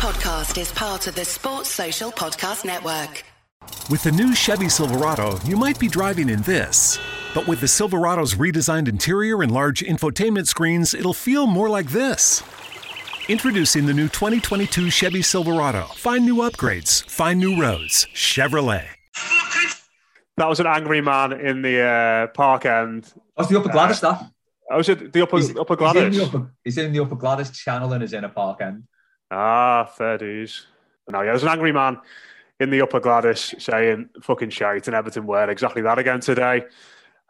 podcast is part of the Sports Social Podcast Network. With the new Chevy Silverado, you might be driving in this. But with the Silverado's redesigned interior and large infotainment screens, it'll feel more like this. Introducing the new 2022 Chevy Silverado. Find new upgrades, find new roads. Chevrolet. That was an angry man in the uh, park end. That's the Upper Gwladys, that. I was at the upper He's- upper He's in, Gwladys. the upper, he's in the Upper Gwladys channel and is in a park end. Ah, fair dues. No, yeah, there's an angry man in the upper Gwladys saying fucking shite, and Everton were exactly that again today.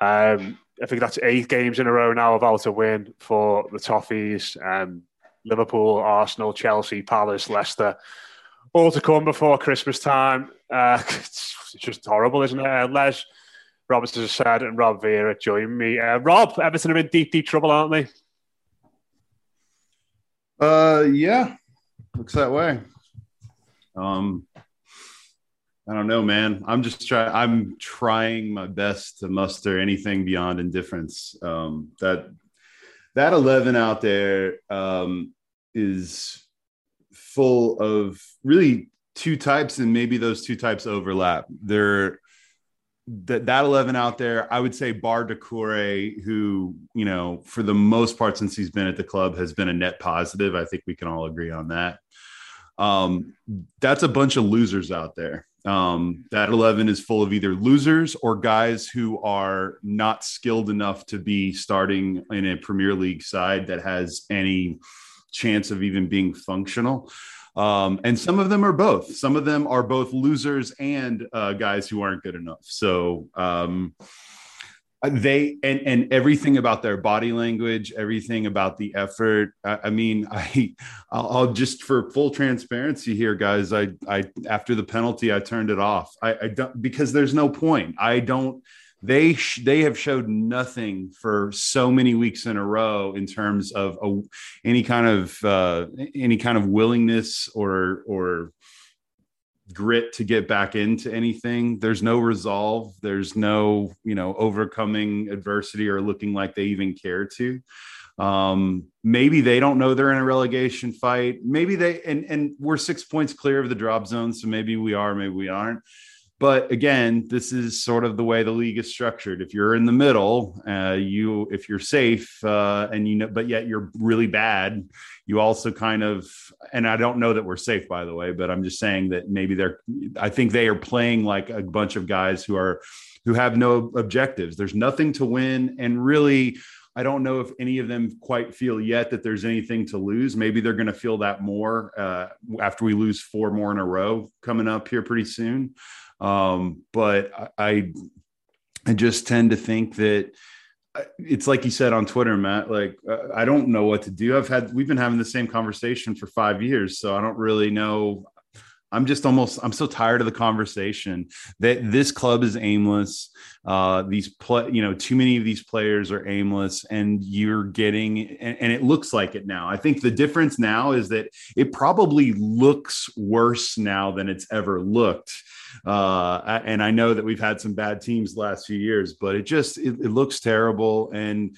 Um, I think that's eight games in a row now without a win for the Toffees. Um, Liverpool, Arsenal, Chelsea, Palace, Leicester, all to come before Christmas time. Uh, it's, just horrible, isn't it? Uh, Les Robertson has said, and Rob Vera join me. Uh, Rob, Everton are in deep, deep trouble, aren't they? Uh, yeah, looks that way. Um, I don't know, man. I'm just trying. I'm trying my best to muster anything beyond indifference. Um, that that eleven out there um, is full of really two types, and maybe those two types overlap. They're that that 11 out there, I would say Bar Doucouré, who, you know, for the most part since he's been at the club has been a net positive. I think we can all agree on that. Um, that's a bunch of losers out there. Um, that 11 is full of either losers or guys who are not skilled enough to be starting in a Premier League side that has any chance of even being functional. Um, and some of them are both. Some of them are both losers and uh, guys who aren't good enough. So um, they and and everything about their body language, everything about the effort. I, I mean, I I'll, just for full transparency here, guys. I I after the penalty, I turned it off. I, I don't because there's no point. I don't they sh- they have showed nothing for so many weeks in a row in terms of a, any kind of uh, any kind of willingness or or grit to get back into anything. There's no resolve. There's no you know overcoming adversity or looking like they even care to. Um maybe they don't know they're in a relegation fight. Maybe they and and we're six points clear of the drop zone so maybe we are maybe we aren't but again this is sort of the way the league is structured if you're in the middle uh, you if you're safe uh, and you know but yet you're really bad you also kind of and i don't know that we're safe by the way but i'm just saying that maybe they're i think they are playing like a bunch of guys who are who have no objectives there's nothing to win and really I don't know if any of them quite feel yet that there's anything to lose. Maybe they're going to feel that more uh, after we lose four more in a row coming up here pretty soon. Um, but I, I just tend to think that uh, it's like you said on Twitter, Matt. Like uh, I don't know what to do. I've had we've been having the same conversation for five years, so I don't really know. I'm just almost I'm so tired of the conversation that this club is aimless. Uh, these play, you know, too many of these players are aimless, and you're getting and, and it looks like it now. I think the difference now is that it probably looks worse now than it's ever looked. Uh, and I know that we've had some bad teams last few years, but it just it, it looks terrible. And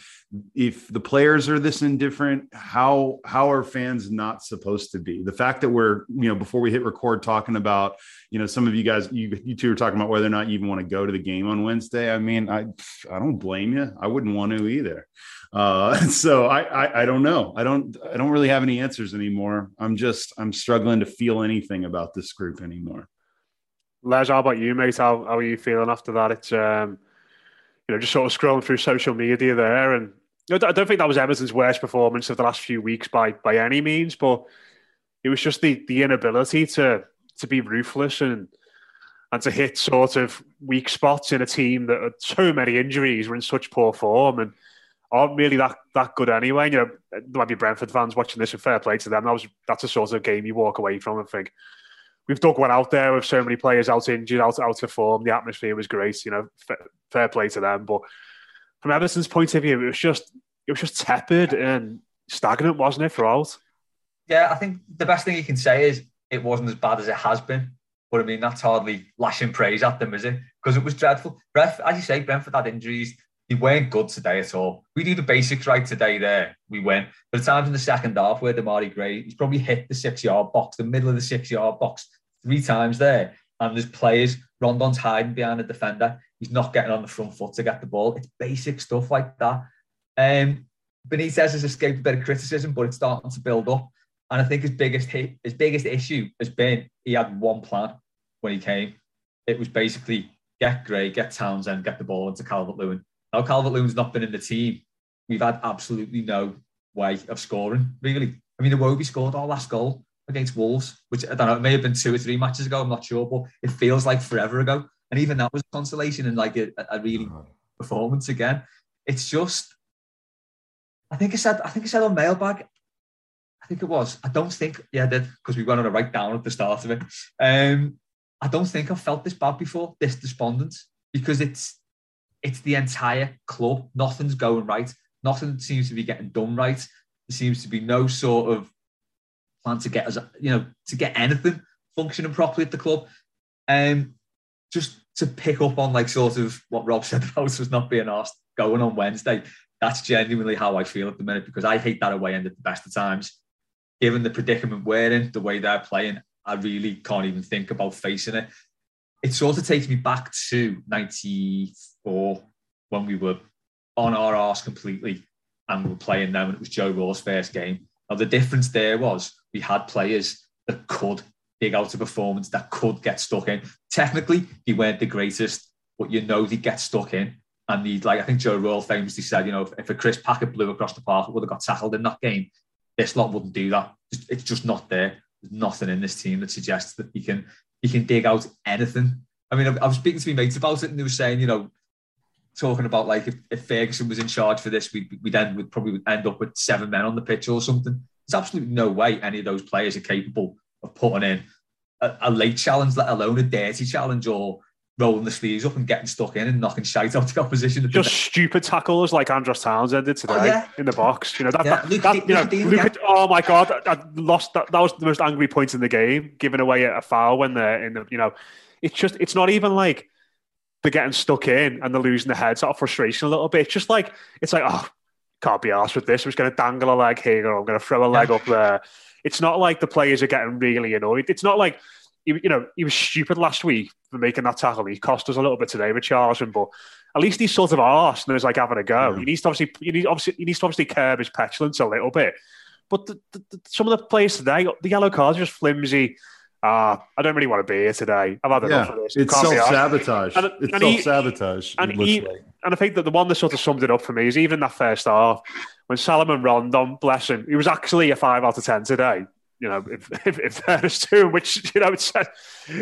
if the players are this indifferent, how how are fans not supposed to be? The fact that we're you know before we hit record talking about you know some of you guys you you two are talking about whether or not you even want to go to the game on Wednesday. I mean, I I don't blame you. I wouldn't want to either. Uh, so I, I I don't know. I don't I don't really have any answers anymore. I'm just I'm struggling to feel anything about this group anymore. Les, how about you, mate? How, how are you feeling after that? It's um, you know, just sort of scrolling through social media there, and you know, I don't think that was Everton's worst performance of the last few weeks by by any means, but it was just the the inability to to be ruthless and and to hit sort of weak spots in a team that had so many injuries, were in such poor form, and aren't really that that good anyway. You know, there might be Brentford fans watching this, and fair play to them. That was that's a sort of game you walk away from and think we've dug one out there with so many players out injured, out out of form. The atmosphere was great, you know, fair, fair play to them. But from Everton's point of view, it was just it was just tepid and stagnant, wasn't it, For throughout? Yeah, I think the best thing you can say is it wasn't as bad as it has been. But I mean, that's hardly lashing praise at them, is it? Because it was dreadful. Bref, as you say, Brentford had injuries. They weren't good today at all. We do the basics right today there, we win. But the times in the second half where Demarai Gray, he's probably hit the six yard box, the middle of the six yard box three times there. And there's players, Rondon's hiding behind the defender. He's not getting on the front foot to get the ball. It's basic stuff like that. Um, Benitez has escaped a bit of criticism, but it's starting to build up. And I think his biggest hit, his biggest issue has been he had one plan when he came. It was basically get Gray, get Townsend, get the ball into Calvert Lewin. Now Calvert Lewin's not been in the team. We've had absolutely no way of scoring, really. I mean, Iwobi scored our last goal against Wolves, which I don't know, it may have been two or three matches ago, I'm not sure, but it feels like forever ago. And even that was a consolation and like a, a really performance again. It's just I think I said I think I said on mailbag. I think it was. I don't think yeah, did because we went on a write down at the start of it. Um, I don't think I've felt this bad before, this despondent, because it's it's the entire club. Nothing's going right. Nothing seems to be getting done right. There seems to be no sort of plan to get us, you know, to get anything functioning properly at the club. Um, just to pick up on like sort of what Rob said about us not being asked going on Wednesday that's genuinely how I feel at the minute because I hate that away end at the best of times. Given the predicament we're in, the way they're playing, I really can't even think about facing it. It sort of takes me back to 94 when we were on our arse completely and we were playing them and it was Joe Royle's first game. Now, the difference there was we had players that could dig out a performance, that could get stuck in. Technically, they weren't the greatest, but you know they get stuck in and he, like I think Joe Royle famously said, you know, if, if a crisp packet blew across the park, would have got tackled in that game. This lot wouldn't do that. It's just not there. There's nothing in this team that suggests that he can he can dig out anything. I mean, I, I was speaking to my mates about it, and they were saying, you know, talking about like if, if Ferguson was in charge for this, we'd, we'd end would probably end up with seven men on the pitch or something. There's absolutely no way any of those players are capable of putting in a, a late challenge, let alone a dirty challenge or rolling the sleeves up and getting stuck in and knocking shite out the opposition. Just stupid tackles like Andros Townsend did today oh, yeah. in the box. You know that, yeah. that, Luke, that Luke, you know, Luke, Luke, oh my god, I, I lost that. That was the most angry point in the game, giving away a foul when they're in the. You know, it's just it's not even like they're getting stuck in and they're losing their heads out of frustration a little bit. It's just like it's like oh, can't be asked with this. I'm just going to dangle a leg here or I'm going to throw a leg up there. It's not like the players are getting really annoyed. It's not like you know, he was stupid last week for making that tackle. He cost us a little bit today with Charlton, but at least he's sort of arse and is like having a go. Yeah. He needs to obviously, he needs, obviously, he needs to obviously curb his petulance a little bit. But the, the, the, some of the players today, the yellow cards are just flimsy. Ah, uh, I don't really want to be here today. I've had enough yeah, of this. It's self sabotage. It's self sabotage. And, he, and I think that the one that sort of summed it up for me is even that first half when Salomon Rondon, bless him, he was actually a five out of ten today you know, if, if, if there's two, which, you know, it says,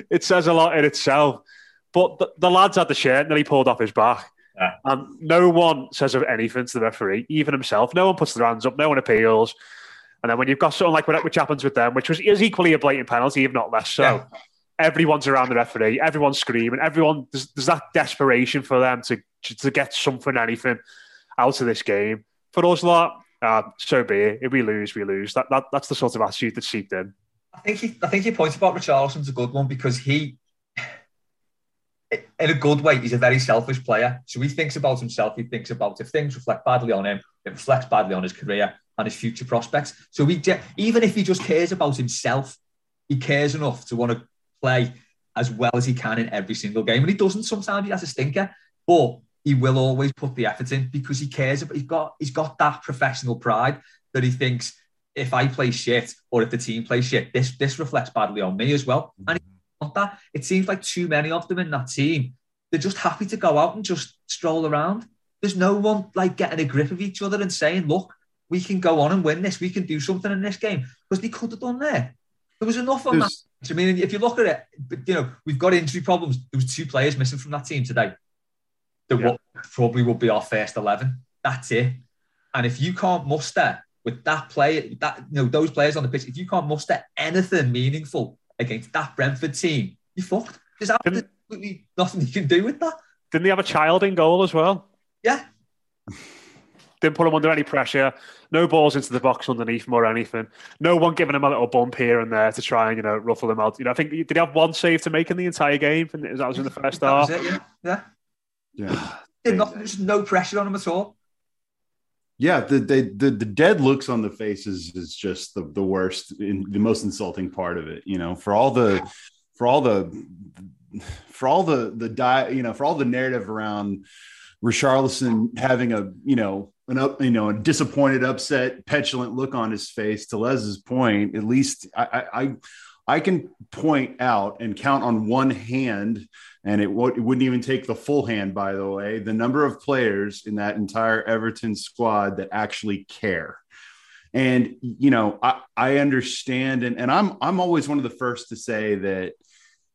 it says a lot in itself. But the, the lads had the shirt and then he pulled off his back. Yeah. And no one says anything to the referee, even himself. No one puts their hands up, no one appeals. And then when you've got something like which happens with them, which was is equally a blatant penalty, if not less so, yeah. everyone's around the referee, everyone's screaming, everyone there's, there's that desperation for them to to get something, anything out of this game. For us lot, uh, so be it. If we lose, we lose. That, that that's the sort of attitude that's seeped in. I think he, I think your point about Richarlison's a good one because he, in a good way, he's a very selfish player. So he thinks about himself. He thinks about if things reflect badly on him, it reflects badly on his career and his future prospects. So he, even if he just cares about himself, he cares enough to want to play as well as he can in every single game. And he doesn't. Sometimes he has a stinker, but he will always put the effort in because he cares. But he's got he's got that professional pride that he thinks if I play shit or if the team plays shit, this this reflects badly on me as well. Mm-hmm. And he want that. It seems like too many of them in that team. They're just happy to go out and just stroll around. There's no one like getting a grip of each other and saying, "Look, we can go on and win this. We can do something in this game." Because they could have done there. There was enough on that. I mean, if you look at it, you know, we've got injury problems. There was two players missing from that team today that yeah. probably will be our first 11. That's it. And if you can't muster with that player, that you know, those players on the pitch, if you can't muster anything meaningful against that Brentford team, you're fucked. There's absolutely nothing you can do with that. Didn't they have a child in goal as well? Yeah. Didn't put him under any pressure. No balls into the box underneath him or anything. No one giving him a little bump here and there to try and you know ruffle him out. You know, I think did he have one save to make in the entire game? And that was in the first half. It, yeah. yeah. Yeah. Did not, there's no pressure on him at all. Yeah, the, the the the dead looks on the faces is just the the worst, in, the most insulting part of it. You know, for all the for all the for all the the die, you know, for all the narrative around Richarlison having a you know an up you know a disappointed, upset, petulant look on his face. To Les's point, at least I I I can point out and count on one hand and it, w- it wouldn't even take the full hand, by the way, the number of players in that entire Everton squad that actually care. And you know, I, I understand, and, and I'm I'm always one of the first to say that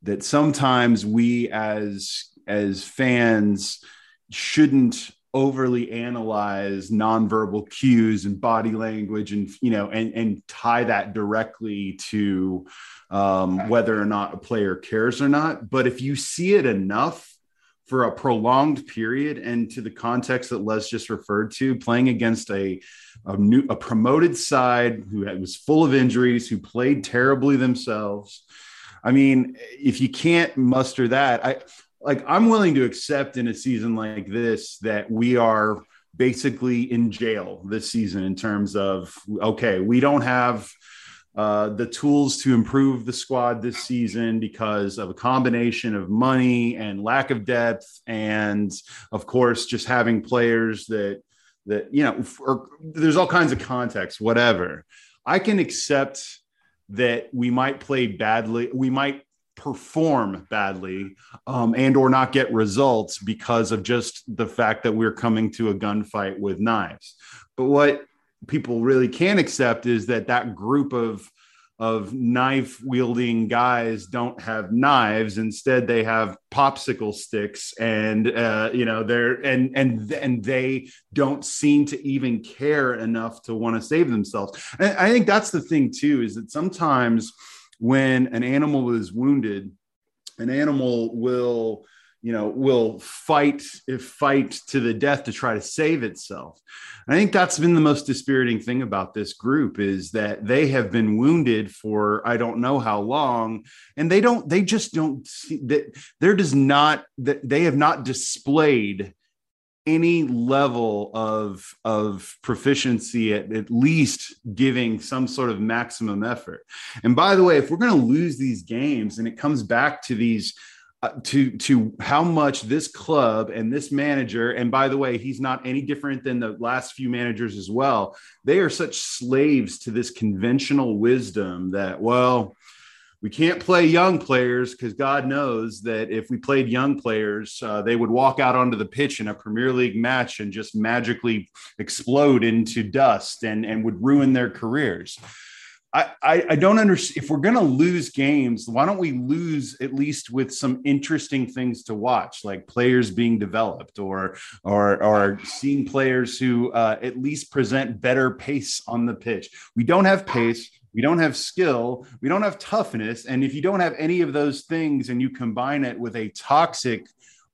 that sometimes we as as fans shouldn't overly analyze nonverbal cues and body language and you know and and tie that directly to um, whether or not a player cares or not. But if you see it enough for a prolonged period and to the context that Les just referred to, playing against a a, new, a promoted side who was full of injuries, who played terribly themselves. I mean, if you can't muster that, I like I'm willing to accept in a season like this that we are basically in jail this season in terms of okay, we don't have uh, the tools to improve the squad this season because of a combination of money and lack of depth, and of course, just having players that that you know, or, there's all kinds of context, whatever. I can accept that we might play badly, we might perform badly um, and or not get results because of just the fact that we're coming to a gunfight with knives. But what people really can accept is that that group of of knife wielding guys don't have knives. Instead they have popsicle sticks and uh, you know they're and and and they don't seem to even care enough to want to save themselves. And i think that's the thing too is that sometimes when an animal is wounded an animal will you know will fight if fight to the death to try to save itself. I think that's been the most dispiriting thing about this group is that they have been wounded for i don't know how long and they don't they just don't see that there does not that they have not displayed any level of of proficiency at, at least giving some sort of maximum effort. And by the way if we're going to lose these games and it comes back to these uh, to to how much this club and this manager and by the way he's not any different than the last few managers as well they are such slaves to this conventional wisdom that well we can't play young players because God knows that if we played young players, uh, they would walk out onto the pitch in a Premier League match and just magically explode into dust and, and would ruin their careers. I, I, don't understand if we're going to lose games why don't we lose at least with some interesting things to watch like players being developed or or or seeing players who uh, at least present better pace on the pitch we don't have pace we don't have skill we don't have toughness and if you don't have any of those things and you combine it with a toxic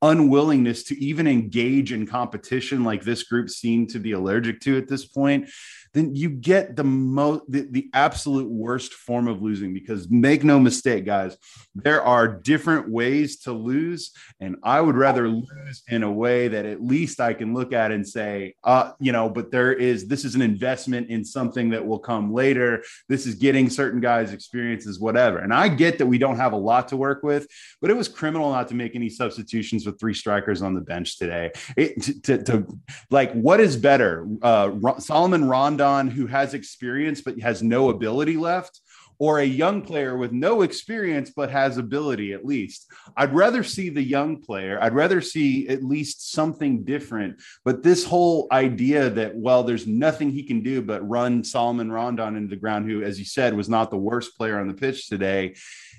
unwillingness to even engage in competition like this group seemed to be allergic to at this point then you get the most the, the absolute worst form of losing because make no mistake guys there are different ways to lose and i would rather lose in a way that at least i can look at and say uh you know but there is this is an investment in something that will come later. This is getting certain guys experiences whatever. And i get that we don't have a lot to work with but it was criminal not to make any substitutions with three strikers on the bench today. It to, to, to like what is better? Uh salomon rondon Rondon who has experience but has no ability left, or a young player with no experience but has ability at least. I'd rather see the young player. I'd rather see at least something different. But this whole idea that, well, there's nothing he can do but run Salomon Rondon into the ground, who, as you said, was not the worst player on the pitch today,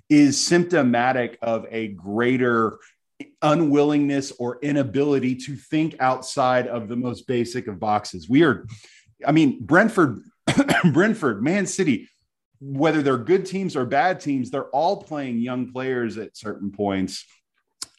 is symptomatic of a greater unwillingness or inability to think outside of the most basic of boxes. We are I mean, Brentford, Brentford, Man City, whether they're good teams or bad teams, they're all playing young players at certain points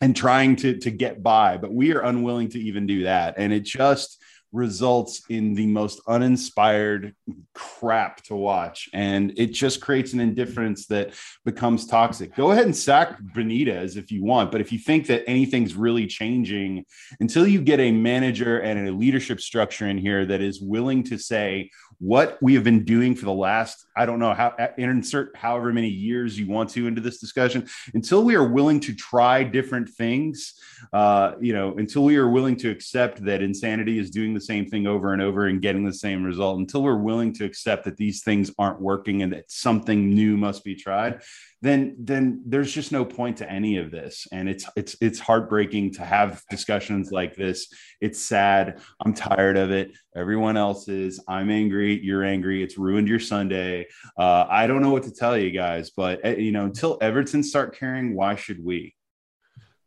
and trying to to get by. But we are unwilling to even do that, and it just results in the most uninspired crap to watch. And it just creates an indifference that becomes toxic. Go ahead and sack Benitez if you want. But if you think that anything's really changing until you get a manager and a leadership structure in here that is willing to say, what we have been doing for the last, I don't know how, insert however many years you want to into this discussion, until we are willing to try different things, uh, you know, until we are willing to accept that insanity is doing the same thing over and over and getting the same result, until we're willing to accept that these things aren't working and that something new must be tried, then then there's just no point to any of this. And it's it's it's heartbreaking to have discussions like this. It's sad. I'm tired of it. Everyone else is. I'm angry. You're angry. It's ruined your sunday. Uh, i don't know what to tell you guys but eh, you know until everton start caring why should we?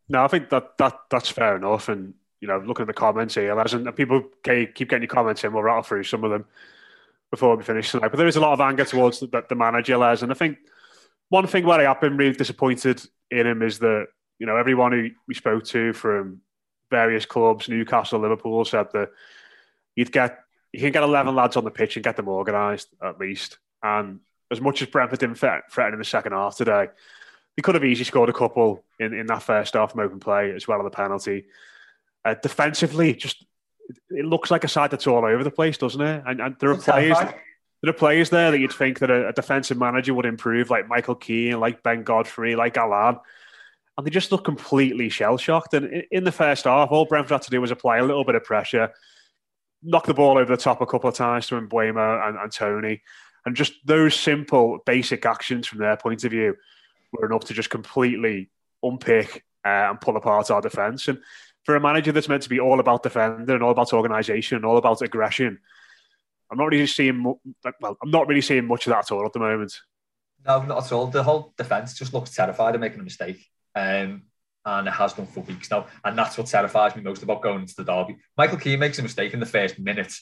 No i think that that that's fair enough. And you know looking at the comments here and people keep getting your comments in. We'll rattle through some of them before we finish tonight. But there is a lot of anger towards the, the manager les. And i think one thing where I have been really disappointed in him is that you know everyone who we spoke to from various clubs, Newcastle, Liverpool, said that you'd get you can get eleven lads on the pitch and get them organised at least. And as much as Brentford didn't threaten in the second half today, they could have easily scored a couple in, in that first half from open play as well as the penalty. Uh, defensively, just it looks like a side that's all over the place, doesn't it? And, and there are players. There are players there that you'd think that a, a defensive manager would improve, like Michael Keane, like Ben Godfrey, like Allan. And they just look completely shell shocked. And in, the first half, all Brentford had to do was apply a little bit of pressure, knock the ball over the top a couple of times to Mbeumo and, and Toney. And just those simple, basic actions from their point of view were enough to just completely unpick uh, and pull apart our defence. And for a manager that's meant to be all about defending and all about organisation and all about aggression, I'm not really seeing. Well, I'm not really seeing much of that at all at the moment. No, not at all. The whole defence just looks terrified of making a mistake, um, and it has done for weeks now. And that's what terrifies me most about going into the derby. Michael Keane makes a mistake in the first minute.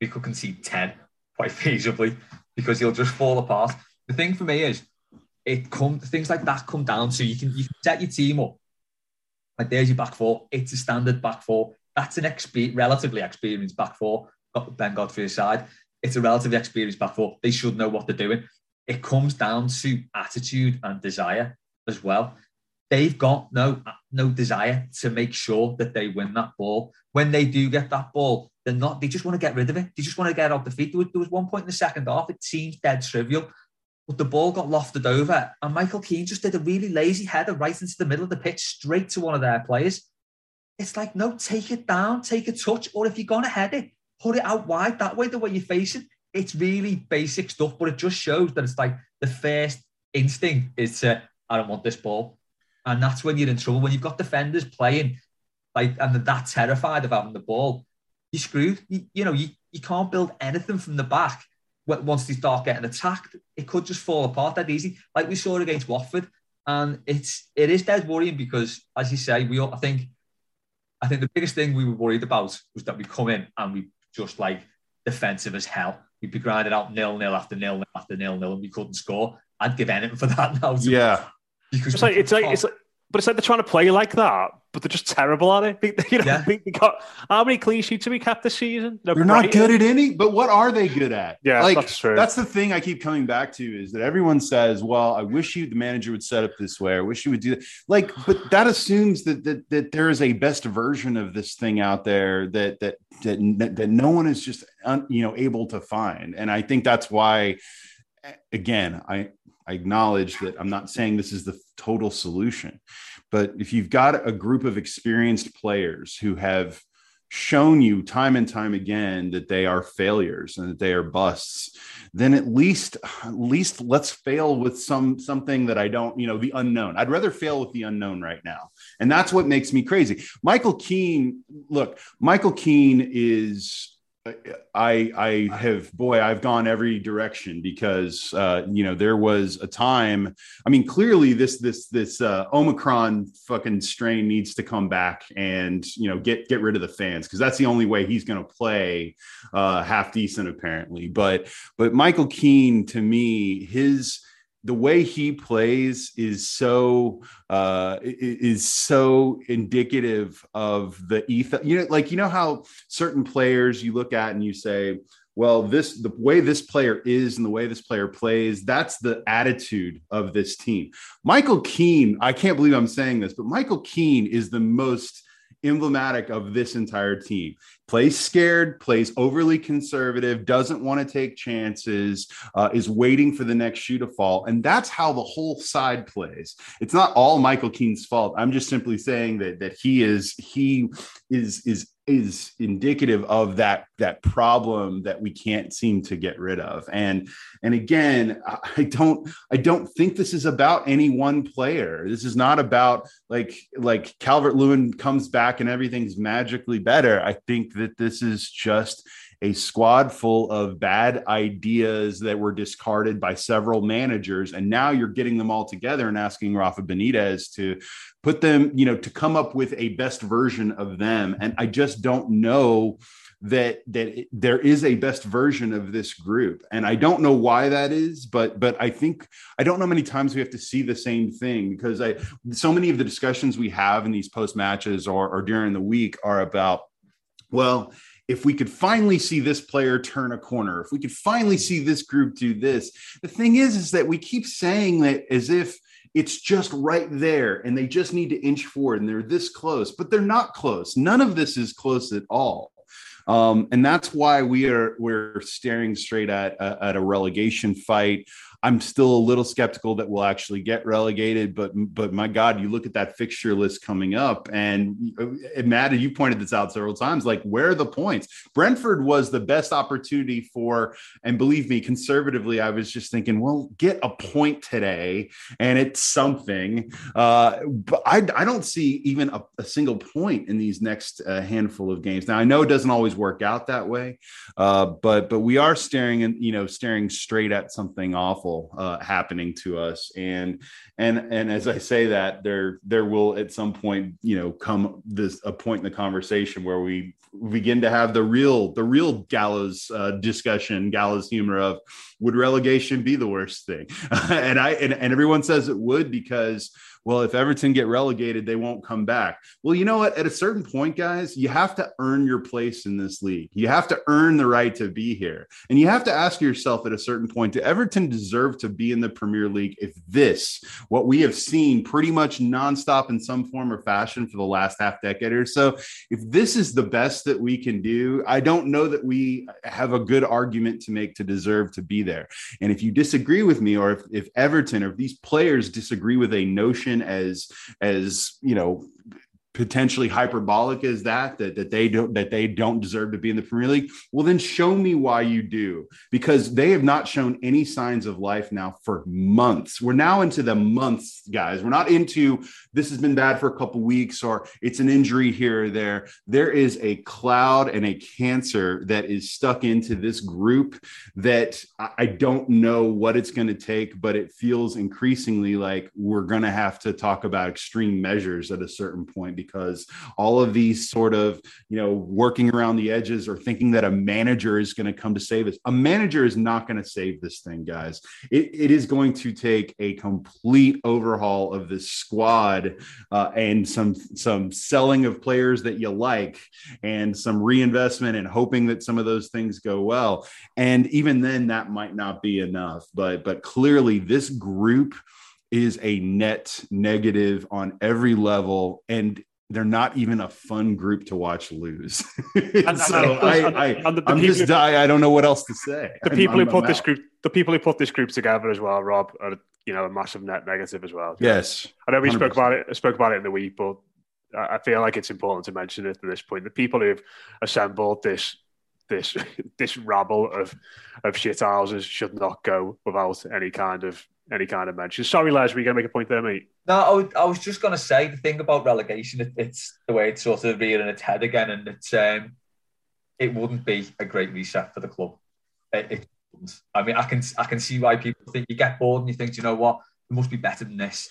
We could concede ten quite feasibly because he'll just fall apart. The thing for me is, it come things like that come down to you can you can set your team up. Like there's your back four. It's a standard back four. That's an exp- relatively experienced back four got Ben Godfrey's side. It's a relatively experienced back four. They should know what they're doing. It comes down to attitude and desire as well. They've got no no desire to make sure that they win that ball. When they do get that ball, they're not. They just want to get rid of it. They just want to get off the feet. There was, there was one point in the second half. It seems dead trivial, but the ball got lofted over, and Michael Keane just did a really lazy header right into the middle of the pitch, straight to one of their players. It's like, no, take it down, take a touch, or if you're to head it, put it out wide that way, the way you face it. It's really basic stuff, but it just shows that it's like the first instinct is to, I don't want this ball. And that's when you're in trouble. When you've got defenders playing like and they're that terrified of having the ball, you're screwed. You, you know, you, you can't build anything from the back once they start getting attacked. It could just fall apart that easy, like we saw against Watford. And it's it is dead worrying because, as you say, we all, I think I think the biggest thing we were worried about was that we come in and we just like defensive as hell. We'd be grinding out nil nil after nil nil after nil nil, and we couldn't score. I'd give anything for that now. Yeah, because it's like it's like, it's like but it's like they're trying to play like that, but they're just terrible at it. You know, yeah. they got how many clean sheets have we kept this season? No, they're not good at any. But what are they good at? Yeah, like that's true. That's the thing I keep coming back to is that everyone says, "Well, I wish you the manager would set up this way. I wish you would do that." Like, but that assumes that that that there is a best version of this thing out there that that that that no one is just un, you know able to find, and I think that's why. Again, I I acknowledge that I'm not saying this is the total solution, but if you've got a group of experienced players who have shown you time and time again that they are failures and that they are busts then at least at least let's fail with some something that i don't you know the unknown. I'd rather fail with the unknown right now. And that's what makes me crazy. Michael keane look michael keane is I I have boy I've gone every direction because uh, you know there was a time I mean clearly this this this uh, Omicron fucking strain needs to come back and you know get get rid of the fans because that's the only way he's going to play uh, half decent apparently. But but Michael Keane to me his the way he plays is so uh, is so indicative of the ethos. You know, like you know how certain players you look at and you say, well, this the way this player is and the way this player plays, that's the attitude of this team. Michael Keane, I can't believe I'm saying this, but Michael Keane is the most emblematic of this entire team. Plays scared, plays overly conservative, doesn't want to take chances, uh, is waiting for the next shoe to fall. And that's how the whole side plays. It's not all Michael Keane's fault. I'm just simply saying that that he is he is is is indicative of that that problem that we can't seem to get rid of. And and again i don't i don't think this is about any one player. This is not about like like calvert lewin comes back and everything's magically better. I think that this is just a squad full of bad ideas that were discarded by several managers. And now you're getting them all together and asking Rafa Benitez to put them, you know, to come up with a best version of them. And I just don't know that that it, there is a best version of this group and i don't know why that is but but i think i don't know many times we have to see the same thing because i so many of the discussions we have in these post matches or, or during the week are about well if we could finally see this player turn a corner, if we could finally see this group do this. The thing is, is that we keep saying that as if it's just right there and they just need to inch forward and they're this close, but they're not close. None of this is close at all. Um, and that's why we are we're staring straight at, at a relegation fight. I'm still a little skeptical that we'll actually get relegated, but but my God, you look at that fixture list coming up, and, and Matt, you pointed this out several times. Like, where are the points? Brentford was the best opportunity for, and believe me, conservatively, I was just thinking, well, get a point today, and it's something. Uh, but I, I don't see even a, a single point in these next uh, handful of games. Now I know it doesn't always work out that way, uh, but but we are staring and you know staring straight at something awful uh, happening to us. And and and as i say that there there will at some point you know come this a point in the conversation where we begin to have the real the real gallows uh, discussion gallows humor of would relegation be the worst thing? And i and, and everyone says it would because well, if Everton get relegated, they won't come back. Well, you know what? At a certain point, guys, you have to earn your place in this league. You have to earn the right to be here. And you have to ask yourself at a certain point, do Everton deserve to be in the Premier League if this, what we have seen pretty much nonstop in some form or fashion for the last half decade or so, if this is the best that we can do, I don't know that we have a good argument to make to deserve to be there. And if you disagree with me, or if, if Everton or if these players disagree with a notion as as you know potentially hyperbolic as that, that that they don't that they don't deserve to be in the Premier League, well then show me why you do because they have not shown any signs of life now for months. We're now into the months, guys. We're not into this has been bad for a couple weeks or it's an injury here or there. There is a cloud and a cancer that is stuck into this group that I don't know what it's going to take, but it feels increasingly like we're going to have to talk about extreme measures at a certain point because all of these sort of, you know, working around the edges or thinking that a manager is going to come to save us. A manager is not going to save this thing, guys. It, it is going to take a complete overhaul of this squad uh, and some some selling of players that you like and some reinvestment and hoping that some of those things go well. And even then, that might not be enough. But but clearly, this group is a net negative on every level and they're not even a fun group to watch lose. and, so and, I, I, I'm just who, I, I don't know what else to say. The people I'm, who put this group, the people who put this group together as well, Rob, are you know a massive net negative as well. Yes, I know we 100%. spoke about it. Spoke about it in the week, but I feel like it's important to mention it at this point. The people who've assembled this this this rabble of of shit houses should not go without any kind of any kind of mention. Sorry, Les, were you going to make a point there, mate? No, I, was just going to say the thing about relegation. It, it's the way it's sort of rearing its head again, and it's um, it wouldn't be a great reset for the club. It, it I mean, I can I can see why people think you get bored and you think, you know what, it must be better than this.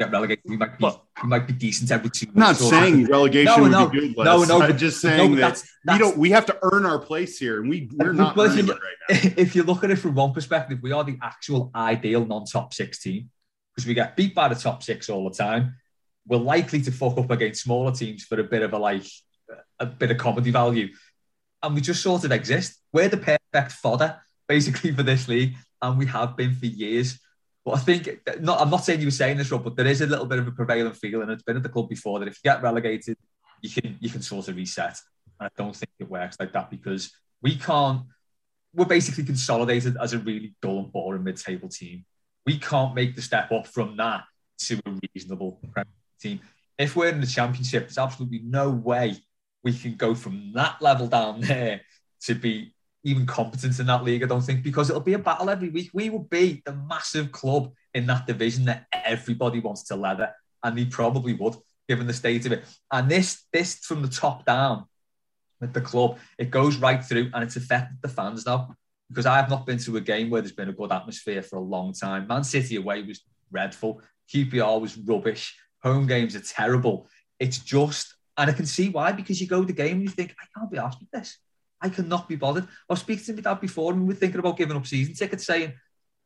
Get relegated. We might be But- we might be decent every two. I'm not weeks or saying something. relegation No, would no, be good. no, Les. no, I'm just saying but that that's- we don't. We have to earn our place here, and we we're not if earning you it right now. if you look at it from one perspective, we are the actual ideal non-top six team because we get beat by the top six all the time. We're likely to fuck up against smaller teams for a bit of a like a bit of comedy value, and we just sort of exist. We're the perfect fodder basically for this league, and we have been for years. But I think uh, not. I'm not saying you were saying this, Rob, but there is a little bit of a prevailing feeling. It's been at the club before that if you get relegated, you can you can sort of reset. And I don't think it works like that because we can't. We're basically consolidated as a really dull and boring mid-table team. We can't make the step up from that to a reasonable team. If we're in the Championship, there's absolutely no way we can go from that level down there to be even competent in that league. I don't think because it'll be a battle every week. We will be the massive club in that division that everybody wants to leather, and they probably would, given the state of it. And this, this from the top down with the club, it goes right through, and it's affected the fans now. Because I have not been to a game where there's been a good atmosphere for a long time. Man City away was dreadful. QPR was rubbish. Home games are terrible. It's just, and I can see why, because you go to the game and you think, I can't be asked with this. I cannot be bothered. I was speaking to my dad before and we were thinking about giving up season tickets, saying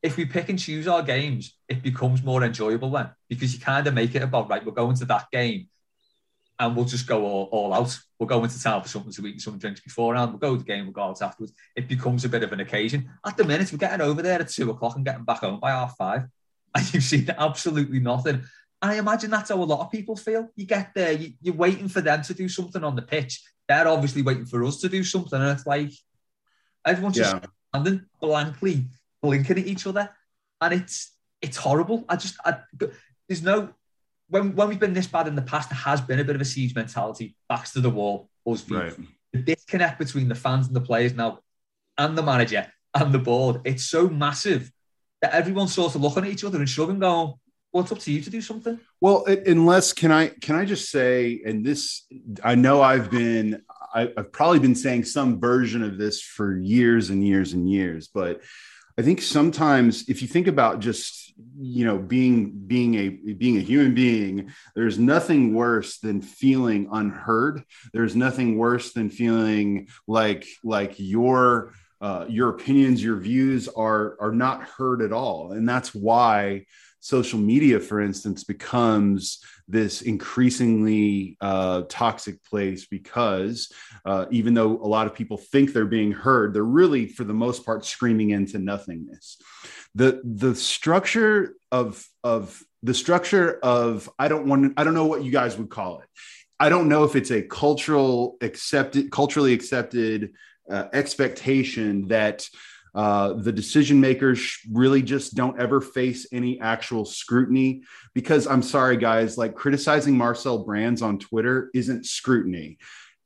if we pick and choose our games, it becomes more enjoyable then because you kind of make it about, right, we're going to that game and we'll just go all, all out. We'll go into town for something to eat and some drinks beforehand. We'll go to the game, we'll go out afterwards. It becomes a bit of an occasion. At the minute, we're getting over there at two o'clock and getting back home by half five. And you've seen absolutely nothing. I imagine that's how a lot of people feel. You get there, you, you're waiting for them to do something on the pitch. They're obviously waiting for us to do something. And it's like everyone's just standing blankly, blinking at each other. And it's it's horrible. I just I, there's no when when we've been this bad in the past, there has been a bit of a siege mentality, backs to the wall, us Right. the disconnect between the fans and the players now and the manager and the board, it's so massive that everyone's sort of looking at each other and shrugging, going, Well, it's up to you to do something. Well, it, unless can I can I just say, and this I know I've been I, I've probably been saying some version of this for years and years and years, but I think sometimes if you think about just you know being being a being a human being, there's nothing worse than feeling unheard. There's nothing worse than feeling like like your uh, your opinions, your views are are not heard at all, and that's why social media, for instance, becomes this increasingly uh, toxic place because uh, even though a lot of people think they're being heard, they're really, for the most part, screaming into nothingness. The the structure of of the structure of I don't want I don't know what you guys would call it. I don't know if it's a cultural accepted culturally accepted uh, expectation that uh, the decision makers really just don't ever face any actual scrutiny because I'm sorry, guys, like criticizing Marcel Brands on Twitter isn't scrutiny.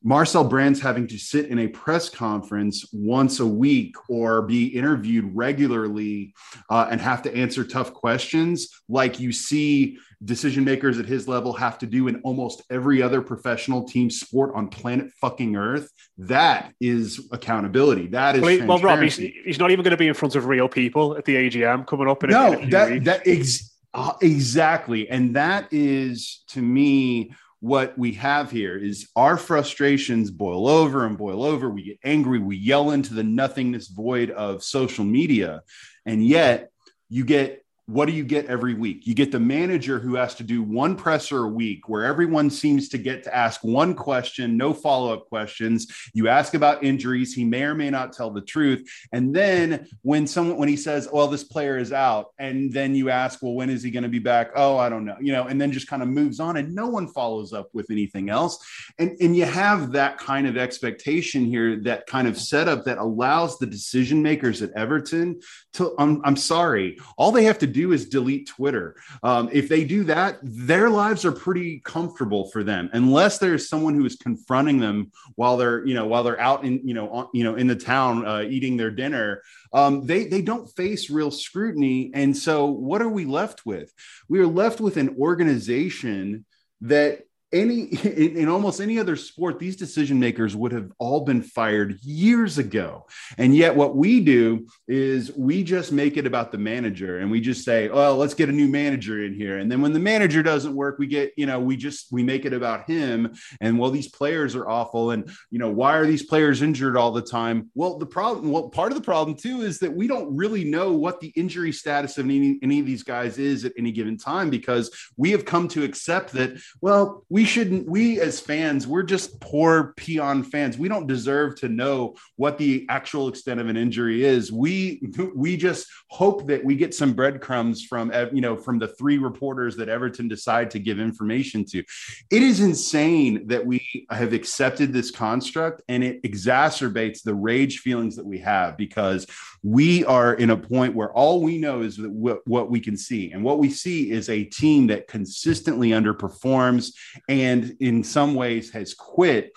Marcel Brands having to sit in a press conference once a week or be interviewed regularly uh, and have to answer tough questions, like you see decision makers at his level have to do in almost every other professional team sport on planet fucking Earth. That is accountability. That is Well, he- well Rob, he's, he's not even going to be in front of real people at the AGM coming up in, a, in a no that weeks. that ex- uh, exactly and that is to me what we have here is our frustrations boil over and boil over. We get angry. We yell into the nothingness void of social media. And yet you get what do you get every week? You get the manager who has to do one presser a week where everyone seems to get to ask one question, no follow up questions. You ask about injuries, he may or may not tell the truth. And then when someone when he says, "Well, this player is out," and then you ask, "Well, when is he going to be back?" "Oh, I don't know." You know, and then just kind of moves on and no one follows up with anything else. And and you have that kind of expectation here, that kind of setup that allows the decision makers at Everton to I'm, I'm sorry all they have to do is delete twitter. Um, if they do that their lives are pretty comfortable for them unless there's someone who is confronting them while they're you know while they're out in you know on, you know in the town uh, eating their dinner. Um, they they don't face real scrutiny. And so what are we left with? We are left with an organization that any in, in, almost any other sport these decision makers would have all been fired years ago. And yet what we do is we just make it about the manager and we just say well let's get a new manager in here. And then when the manager doesn't work we get you know we just we make it about him and well these players are awful and you know why are these players injured all the time? Well the problem well part of the problem too is that we don't really know what the injury status of any, any of these guys is at any given time because we have come to accept that well we we shouldn't we as fans we're just poor peon fans. We don't deserve to know what the actual extent of an injury is. We we just hope that we get some breadcrumbs from you know from the three reporters that everton decide to give information to. It is insane that we have accepted this construct and it exacerbates the rage feelings that we have because we are in a point where all we know is what, what we can see. And what we see is a team that consistently underperforms and in some ways has quit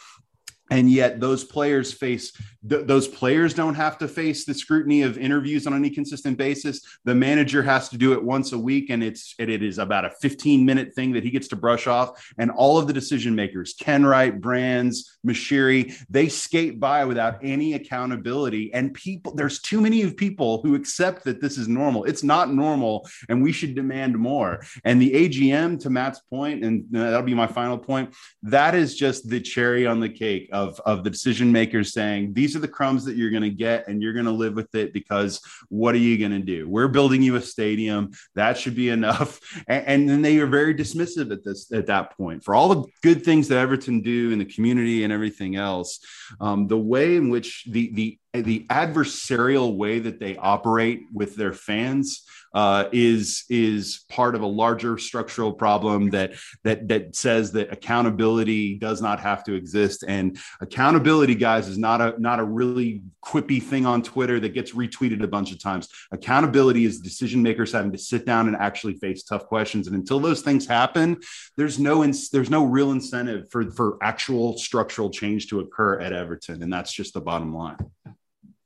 and yet those players face th- those players don't have to face the scrutiny of interviews on any consistent basis. The manager has to do it once a week and it's it, is about a 15 minute thing that he gets to brush off. And all of the decision makers kenwright brands Moshiri, they skate by without any accountability. And people there's too many of people who accept that this is normal. It's not normal and we should demand more. And the agm to matt's point and that'll be my final point that is just the cherry on the cake of, of the decision makers saying these are the crumbs that you're going to get and you're going to live with it because what are you going to do? We're building you a stadium. That should be enough. And, and then they are very dismissive at this at that point. For all the good things that everton do in the community and everything else um, the way in which the the the adversarial way that they operate with their fans uh, is is part of a larger structural problem that that that says that accountability does not have to exist. And accountability, guys, is not a not a really quippy thing on Twitter that gets retweeted a bunch of times. Accountability is decision makers having to sit down and actually face tough questions. And until those things happen, there's no ins- there's no real incentive for for actual structural change to occur at Everton, and that's just the bottom line.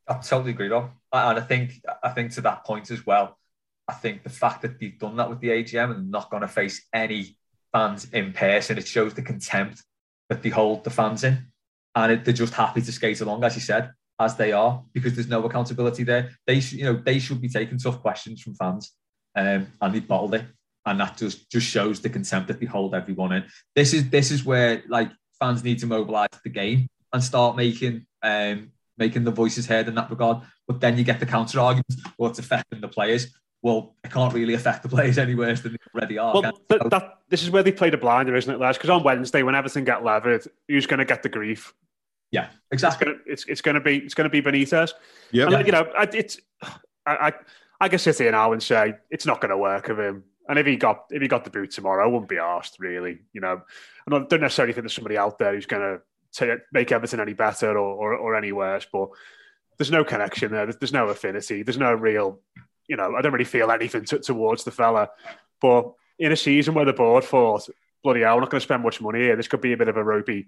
I totally agree, Rob. And I think I think to that point as well, I think the fact that they've done that with the AGM and not going to face any fans in person, it shows the contempt that they hold the fans in. And it, they're just happy to skate along, as you said, as they are, because there's no accountability there. They should, you know, they should be taking tough questions from fans. Um, and they bottled it. And that just, just shows the contempt that they hold everyone in. This is this is where like fans need to mobilize the game and start making um, making the voices heard in that regard. But then you get the counter arguments, well, it's affecting the players well, it can't really affect the players any worse than they already are. Well, but that, this is where they played a blinder, isn't it, lads? Because on Wednesday, when everything got levered, who's going to get the grief? Yeah, exactly. It's, it's, going to be it's going to be Benitez. Yeah, you know, it's I, I I can sit here now and say it's not going to work of him. And if he got if he got the boot tomorrow, I wouldn't be asked really. You know, I don't necessarily think there's somebody out there who's going to make everything any better or, or, or any worse, but there's no connection there. There's, there's no affinity. There's no real you know, I don't really feel anything t- towards the fella. But in a season where the board thought, bloody hell, we're not going to spend much money here. This could be a bit of a ropey,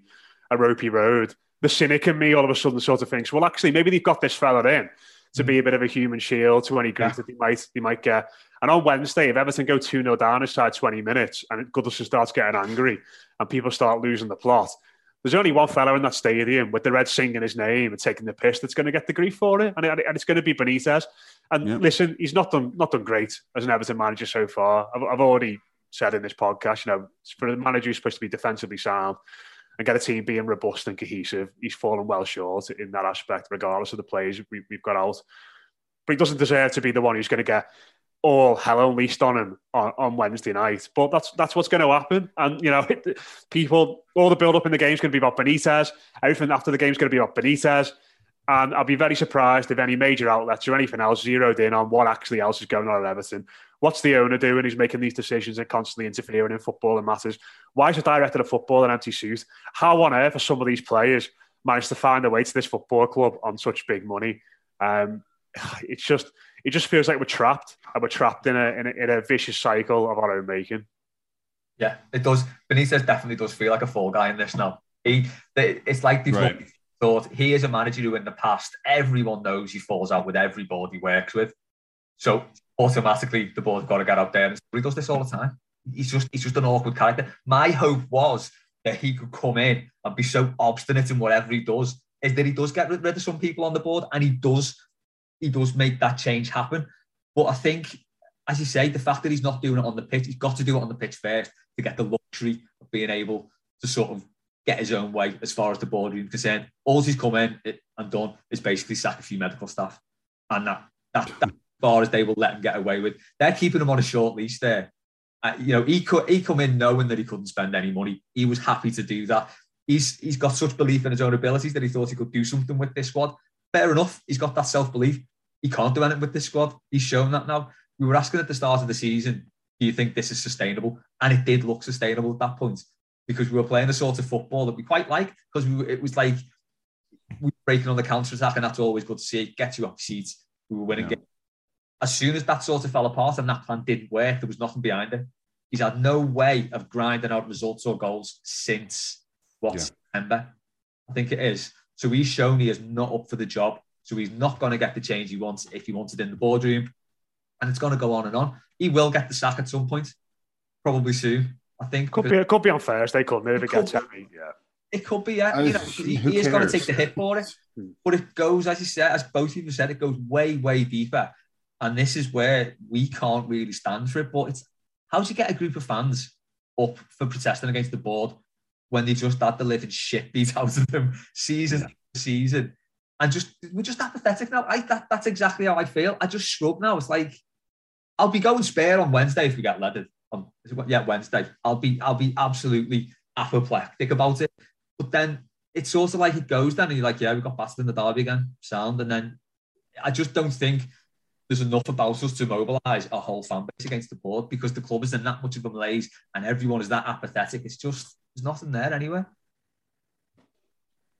a ropey road. The cynic in me all of a sudden sort of thinks, well, actually, maybe they've got this fella in to be a bit of a human shield to any grief yeah. that they might they might get. And on Wednesday, if Everton go 2 0 down inside 20 minutes and Goodison starts getting angry and people start losing the plot, there's only one fellow in that stadium with the red singing his name and taking the piss that's going to get the grief for it, and, it, and it's going to be Benitez. And yeah. listen, he's not done not done great as an Everton manager so far. I've, I've already said in this podcast, you know, for a manager who's supposed to be defensively sound and get a team being robust and cohesive, he's fallen well short in that aspect, regardless of the players we, we've got out. But he doesn't deserve to be the one who's going to get all hell unleashed on him on, on Wednesday night. But that's that's what's going to happen. And you know, people, all the build up in the game is going to be about Benitez. Everything after the game is going to be about Benitez. And I'll be very surprised if any major outlets or anything else zeroed in on what actually else is going on at Everton. What's the owner doing? He's making these decisions and constantly interfering in football and matters. Why is the director of football an empty suit? How on earth are some of these players managed to find their way to this football club on such big money? Um, it's just it just feels like we're trapped and we're trapped in a, in a, in a vicious cycle of our own making. Yeah, it does. Benitez definitely does feel like a fall guy in this now. He, it's like they've right. Thought he is a manager who, in the past, everyone knows he falls out with every board he works with. So automatically, the board's got to get out there. And he does this all the time. He's just he's just an awkward character. My hope was that he could come in and be so obstinate in whatever he does is that he does get rid of some people on the board and he does he does make that change happen. But I think, as you say, the fact that he's not doing it on the pitch, he's got to do it on the pitch first to get the luxury of being able to sort of get his own way as far as the boardroom is concerned. All he's come in and done is basically sack a few medical staff. And that, that, that far as they will let him get away with. They're keeping him on a short leash there. Uh, you know, he could he come in knowing that he couldn't spend any money. He was happy to do that. He's he's got such belief in his own abilities that he thought he could do something with this squad. Fair enough. He's got that self belief. He can't do anything with this squad. He's shown that now. We were asking at the start of the season, do you think this is sustainable? And it did look sustainable at that point because we were playing a sort of football that we quite liked because we, it was like we were breaking on the counter attack, and that's always good to see. It gets you off seats. We were winning yeah. games as soon as that sort of fell apart and that plan didn't work, there was nothing behind it. He's had no way of grinding out results or goals since what yeah. September, I think it is. So he's shown he is not up for the job. So he's not going to get the change he wants if he wants it in the boardroom. And it's going to go on and on. He will get the sack at some point, probably soon. I think could be it could be on Thursday, couldn't it? If it, gets heavy, yeah. It could be, yeah. You know, he, he is going to take the hit for it, hmm. but it goes, as you said, as both of you said, it goes way, way deeper. And this is where we can't really stand for it. But it's how do you get a group of fans up for protesting against the board when they just had the living shit beat out of them season yeah. season? And just we're just apathetic now. I that, that's exactly how I feel. I just shrug now. It's like I'll be going spare on Wednesday if we get leaded. Um, On yeah, Wednesday. I'll be I'll be absolutely apoplectic about it. But then it's sort of like it goes then, and you're like, yeah, we got battered in the derby again, sound. And then I just don't think there's enough about us to mobilise a whole fan base against the board because the club is in that much of a malaise and everyone is that apathetic. It's just there's nothing there anyway.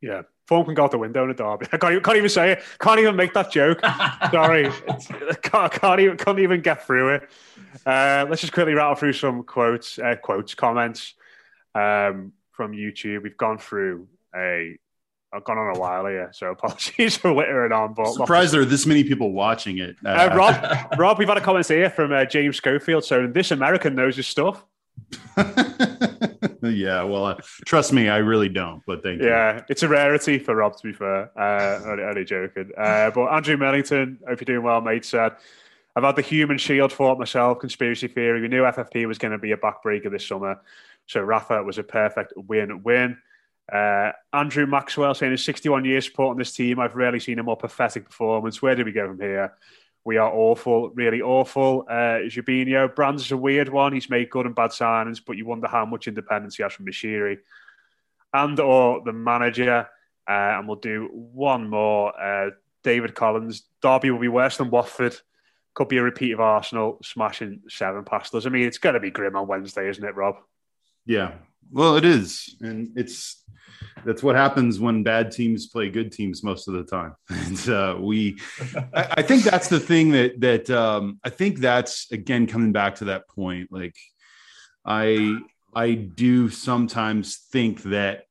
Yeah, phone can go out the window in a derby. I can't even, can't even say it. Can't even make that joke. Sorry, can't, can't even can't even get through it. Uh, let's just quickly rattle through some quotes, uh, quotes, comments um, from YouTube. We've gone through a I've gone on a while here, so apologies for littering on. But surprised there are this many people watching it. Uh, uh, Rob, Rob, we've had a comment here from uh, James Schofield. So this American knows his stuff. yeah, well, uh, trust me, I really don't. But thank yeah, you. Yeah, it's a rarity for Rob to be fair. Uh, only, only joking. Uh, but Andrew Millington, hope you're doing well, mate. Said. I've had the human shield fought myself, conspiracy theory. We knew FFP was going to be a backbreaker this summer. So Rafa was a perfect win win. Uh, Andrew Maxwell saying his 61 years supporting this team. I've rarely seen a more pathetic performance. Where do we go from here? We are awful, really awful. Uh, Jabinho, Brands is a weird one. He's made good and bad signings, but you wonder how much independence he has from Moshiri and or the manager. Uh, and we'll do one more. Uh, David Collins. Derby will be worse than Watford. Could be a repeat of Arsenal smashing seven past us. I mean, it's going to be grim on Wednesday, isn't it, Rob? Yeah. Well, it is. And it's that's what happens when bad teams play good teams most of the time. And uh, we, I, I, think that's the thing that that um, I think that's again coming back to that point. Like, I I do sometimes think that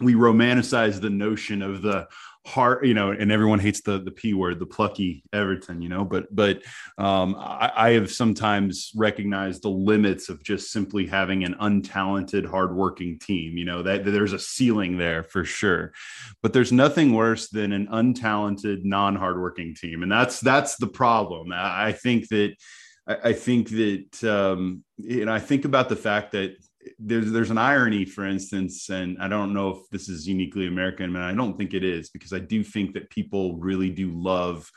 we romanticize the notion of the heart, you know, and everyone hates the the p word, the plucky Everton, you know. But but um, I, I, have sometimes recognized the limits of just simply having an untalented, hardworking team. You know that, that there's a ceiling there for sure, but there's nothing worse than an untalented, non-hardworking team, and that's that's the problem. I, I think that. I, think that um, know. I think about the fact that there's there's an irony, for instance, and I don't know if this is uniquely American, and I don't think it is because I do think that people really do love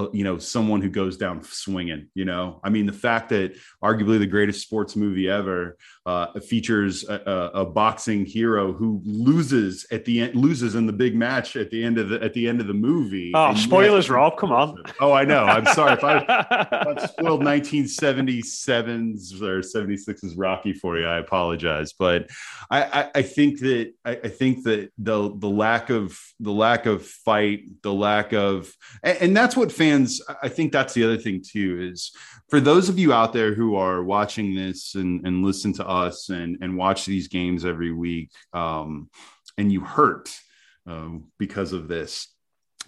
uh, you know someone who goes down swinging you know? I mean the fact that arguably the greatest sports movie ever uh, features a, a, a, boxing hero who loses at the end loses in the big match at the end of the at the end of the movie. Oh spoilers yet, rob come on. Oh i know. I'm sorry. If i, if I spoiled 1977's or 76's rocky for you i apologize. But i i, I think that I, I, think that the the lack of the lack of fight the lack of and, and that's what fans, I think that's the other thing too is for those of you out there who are watching this and, and listen to us and, and watch these games every week, um, and you hurt uh, because of this.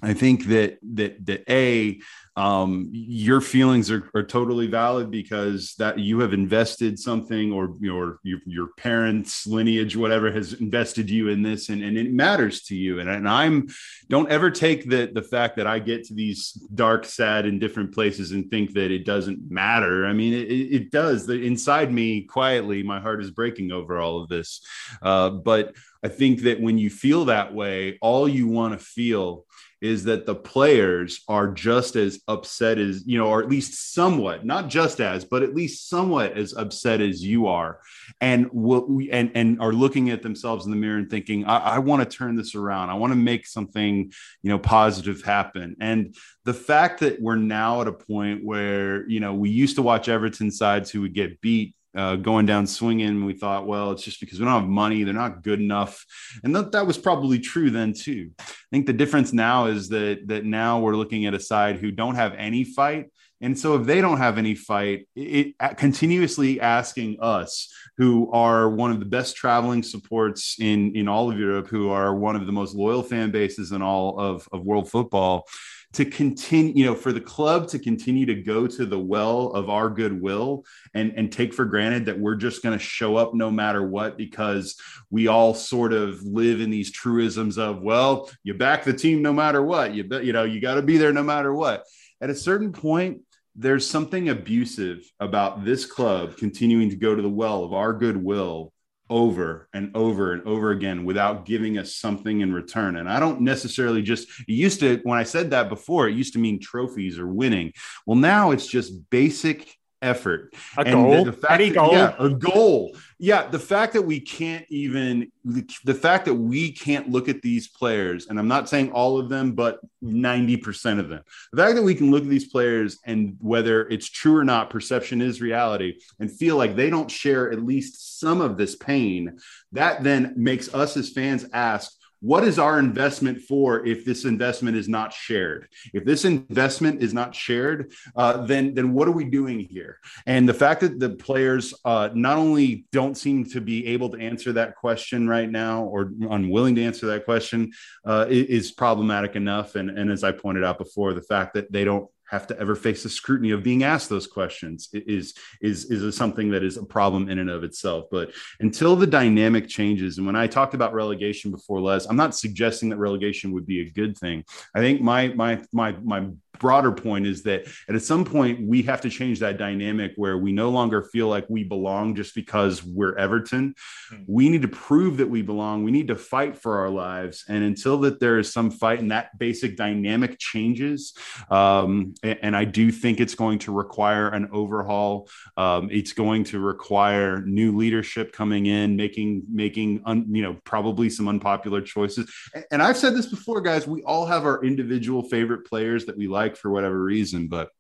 I think that that that a um, your feelings are, are totally valid because that you have invested something or your your, your parents lineage whatever has invested you in this and, and it matters to you. And, and i'm don't ever take the the fact that i get to these dark sad and different places and think that it doesn't matter. I mean it, it does. The inside me quietly my heart is breaking over all of this. Uh, but i think that when you feel that way all you want to feel is that the players are just as upset as you know or at least somewhat not just as but at least somewhat as upset as you are. And will and and are looking at themselves in the mirror and thinking i, I want to turn this around. I want to make something you know positive happen. And the fact that we're now at a point where you know we used to watch everton sides who would get beat uh, going down swinging. We thought, well, it's just because we don't have money; they're not good enough, and that, that was probably true then too. I think the difference now is that that now we're looking at a side who don't have any fight, and so if they don't have any fight, it, it continuously asking us, who are one of the best traveling supports in in all of Europe, who are one of the most loyal fan bases in all of of world football to continue, you know, for the club to continue to go to the well of our goodwill and, and take for granted that we're just going to show up no matter what because we all sort of live in these truisms of, well, you back the team no matter what. You you know, you got to be there no matter what. At a certain point, there's something abusive about this club continuing to go to the well of our goodwill over and over and over again without giving us something in return. And I don't necessarily just, used to, when I said that before, it used to mean trophies or winning. Well, now it's just basic effort. A and goal. The, the fact Any that, goal. Yeah, a goal. Yeah, the fact that we can't even the, the, fact that we can't look at these players, and I'm not saying all of them, but 90% of them. The fact that we can look at these players and whether it's true or not, perception is reality, and feel like they don't share at least some of this pain, that then makes us as fans ask, what is our investment for if this investment is not shared? If this investment is not shared uh, then then what are we doing here? And the fact that the players uh, not only don't seem to be able to answer that question right now or unwilling to answer that question uh, is problematic enough. And, and as i pointed out before the fact that they don't have to ever face the scrutiny of being asked those questions. Is is is something that is a problem in and of itself. But until the dynamic changes and when i talked about relegation before les i'm not suggesting that relegation would be a good thing. I think my my my my broader point is that at some point we have to change that dynamic where we no longer feel like we belong just because we're Everton. Mm-hmm. We need to prove that we belong. We need to fight for our lives. And until that there is some fight and that basic dynamic changes, um, and, and, I do think it's going to require an overhaul. Um, it's going to require new leadership coming in, making making un, you know probably some unpopular choices. And, and I've said this before, guys. We all have our individual favorite players that we like like for whatever reason, but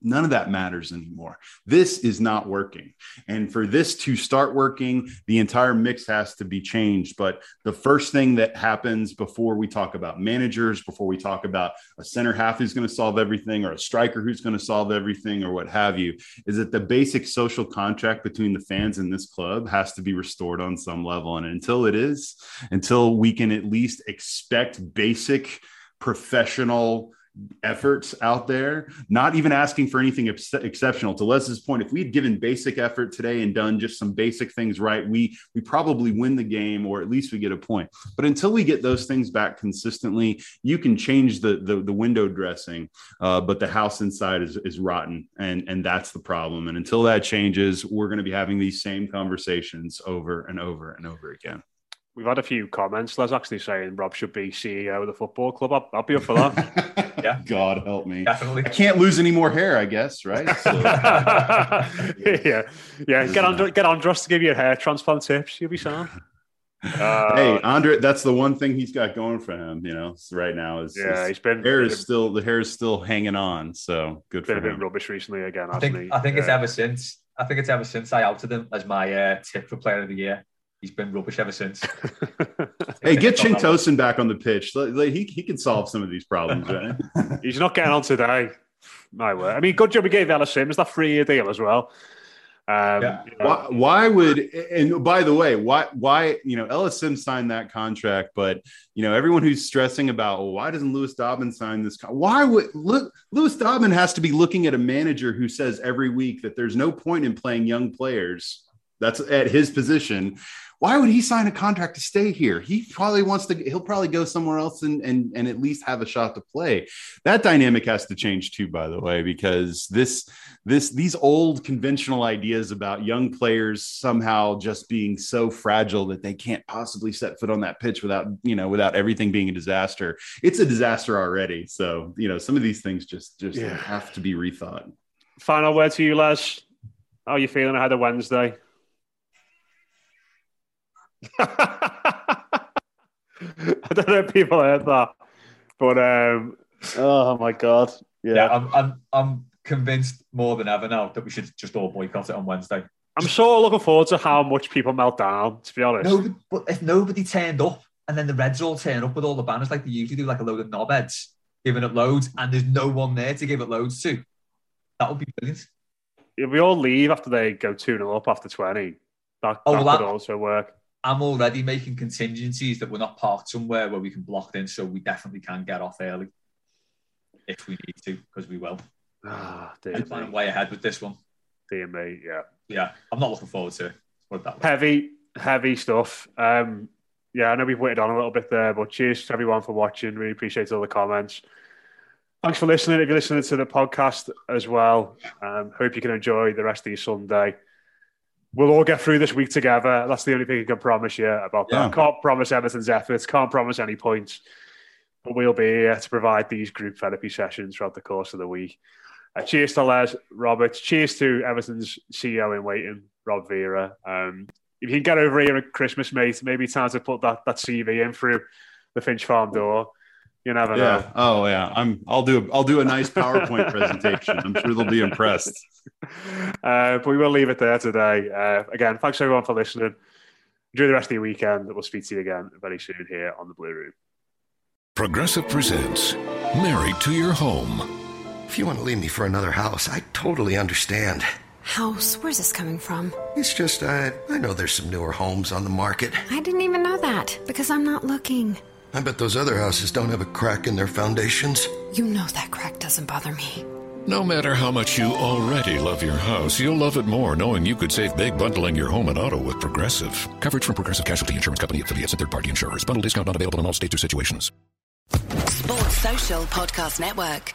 none of that matters anymore. This is not working. And for this to start working, the entire mix has to be changed. But the first thing that happens before we talk about managers, before we talk about a center half who's going to solve everything or a striker who's going to solve everything or what have you, is that the basic social contract between the fans and this club has to be restored on some level. And until it is, until we can at least expect basic professional efforts out there, not even asking for anything ex- exceptional. To Les's point, if we had given basic effort today and done just some basic things right, we we probably win the game or at least we get a point. But until we get those things back consistently, you can change the the, the window dressing, uh, but the house inside is is rotten, and and that's the problem. And until that changes, we're going to be having these same conversations over and over and over again we've had a few comments. Let's actually saying Rob should be CEO of the football club. I'll, I'll be up for that. yeah, God help me. Definitely. I can't lose any more hair, I guess, right? So, yeah, yeah. Get on, get Andros to give you a hair transplant tips. You'll be sound. Uh, hey, Andre, that's the one thing he's got going for him. You know, right now is yeah, he's been hair is still the hair is still hanging on. So good been for him. a bit rubbish recently again. I think he? I think yeah. it's ever since I think it's ever since I outed him as my uh, tip for player of the year he's been rubbish ever since. hey, get Cenk Tosun back on the pitch. He, he can solve some of these problems, right? he's not getting on today. My word. I mean, good job we gave Ellis Simms that three year deal as well. Um, Yeah. you know, Why, why would and by the way, why why you know Ellis Simms signed that contract, but you know everyone who's stressing about well, why doesn't Lewis Dobbin sign this? Con-? Why would look Lewis Dobbin has to be looking at a manager who says every week that there's no point in playing young players. That's at his position. Why would he sign a contract to stay here? He probably wants to. He'll probably go somewhere else and and and at least have a shot to play. That dynamic has to change too, by the way, because this this these old conventional ideas about young players somehow just being so fragile that they can't possibly set foot on that pitch without you know without everything being a disaster. It's a disaster already. So you know some of these things just just Yeah. have to be rethought. Final word to you, Les. How are you feeling ahead of Wednesday? I don't know if people heard that, but um, oh my god, yeah. Yeah, I'm, I'm, I'm convinced more than ever now that we should just all boycott it on Wednesday. I'm sort of looking forward to how much people melt down. To be honest, No, but if nobody turned up and then the Reds all turn up with all the banners like they usually do, like a load of knobheads giving it loads, and there's no one there to give it loads to, that would be brilliant. if we all leave after they go two 0 up after twenty, that, Oh, that well, could also work. I'm already making contingencies that we're not parked somewhere where we can block in, so we definitely can get off early if we need to, because we will. Ah, I'm way ahead with this one. dear me, yeah. Yeah, I'm not looking forward to it that way. heavy, heavy stuff. Um, yeah, I know we've waited on a little bit there, but cheers to everyone for watching. Really appreciate all the comments. Thanks for listening. If you're listening to the podcast as well, um, hope you can enjoy the rest of your Sunday. We'll all get through this week together. That's the only thing I can promise you about Yeah. that. Can't promise Everton's efforts, can't promise any points, but we'll be here to provide these group therapy sessions throughout the course of the week. Uh, cheers to Les Roberts. Cheers to Everton's CEO in waiting, Rob Vera. Um, if you can get over here at Christmas, mate, maybe time to put that, that CV in through the Finch Farm door. You never know. Yeah. Oh yeah. I'm. I'll do. I'll do a nice PowerPoint presentation. I'm sure they'll be impressed. Uh, but we will leave it there today. Uh, again, thanks everyone for listening. Enjoy the rest of your weekend. We'll speak to you again very soon here on the Blue Room. Progressive presents Married to Your Home. If you want to leave me for another house, I totally understand. House? Where's this coming from? It's just, uh, I know there's some newer homes on the market. I didn't even know that because I'm not looking. I bet those other houses don't have a crack in their foundations. You know that crack doesn't bother me. No matter how much you already love your house, you'll love it more knowing you could save big bundling your home and auto with Progressive. Coverage from Progressive Casualty Insurance Company affiliates and third party insurers. Bundle discount not available in all states or situations. Sports Social Podcast Network.